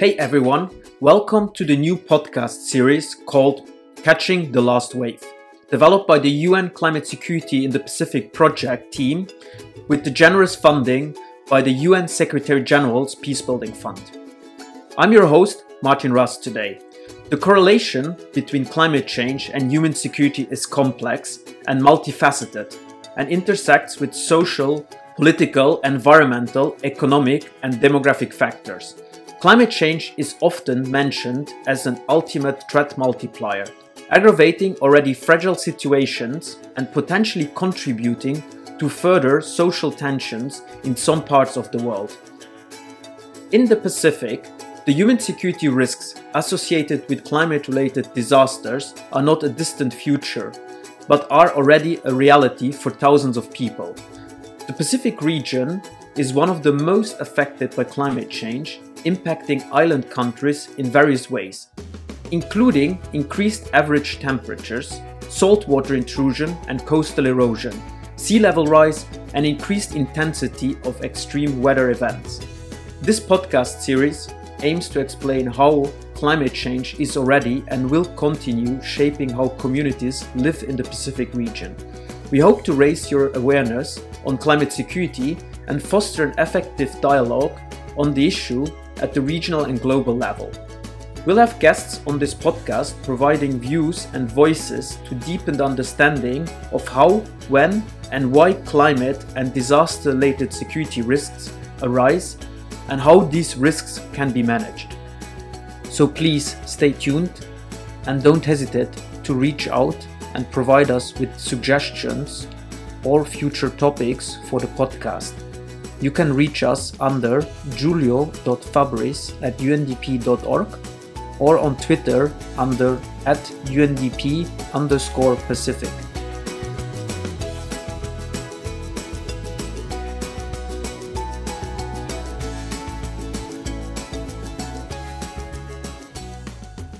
Hey everyone, welcome to the new podcast series called Catching the Last Wave, developed by the UN Climate Security in the Pacific project team with the generous funding by the UN Secretary General's Peacebuilding Fund. I'm your host, Martin Rust, today. The correlation between climate change and human security is complex and multifaceted and intersects with social, political, environmental, economic, and demographic factors Climate change is often mentioned as an ultimate threat multiplier, aggravating already fragile situations and potentially contributing to further social tensions in some parts of the world. In the Pacific, the human security risks associated with climate related disasters are not a distant future, but are already a reality for thousands of people. The Pacific region is one of the most affected by climate change impacting island countries in various ways, including increased average temperatures, saltwater intrusion and coastal erosion, sea level rise, and increased intensity of extreme weather events. This podcast series aims to explain how climate change is already and will continue shaping how communities live in the Pacific region. We hope to raise your awareness on climate security and foster an effective dialogue on the issue at the regional and global level. We'll have guests on this podcast providing views and voices to deepen the understanding of how, when, and why climate and disaster related security risks arise and how these risks can be managed. So please stay tuned and don't hesitate to reach out and provide us with suggestions or future topics for the podcast. You can reach us under giulio.fabris at undp.org or on Twitter under at undp underscore Pacific.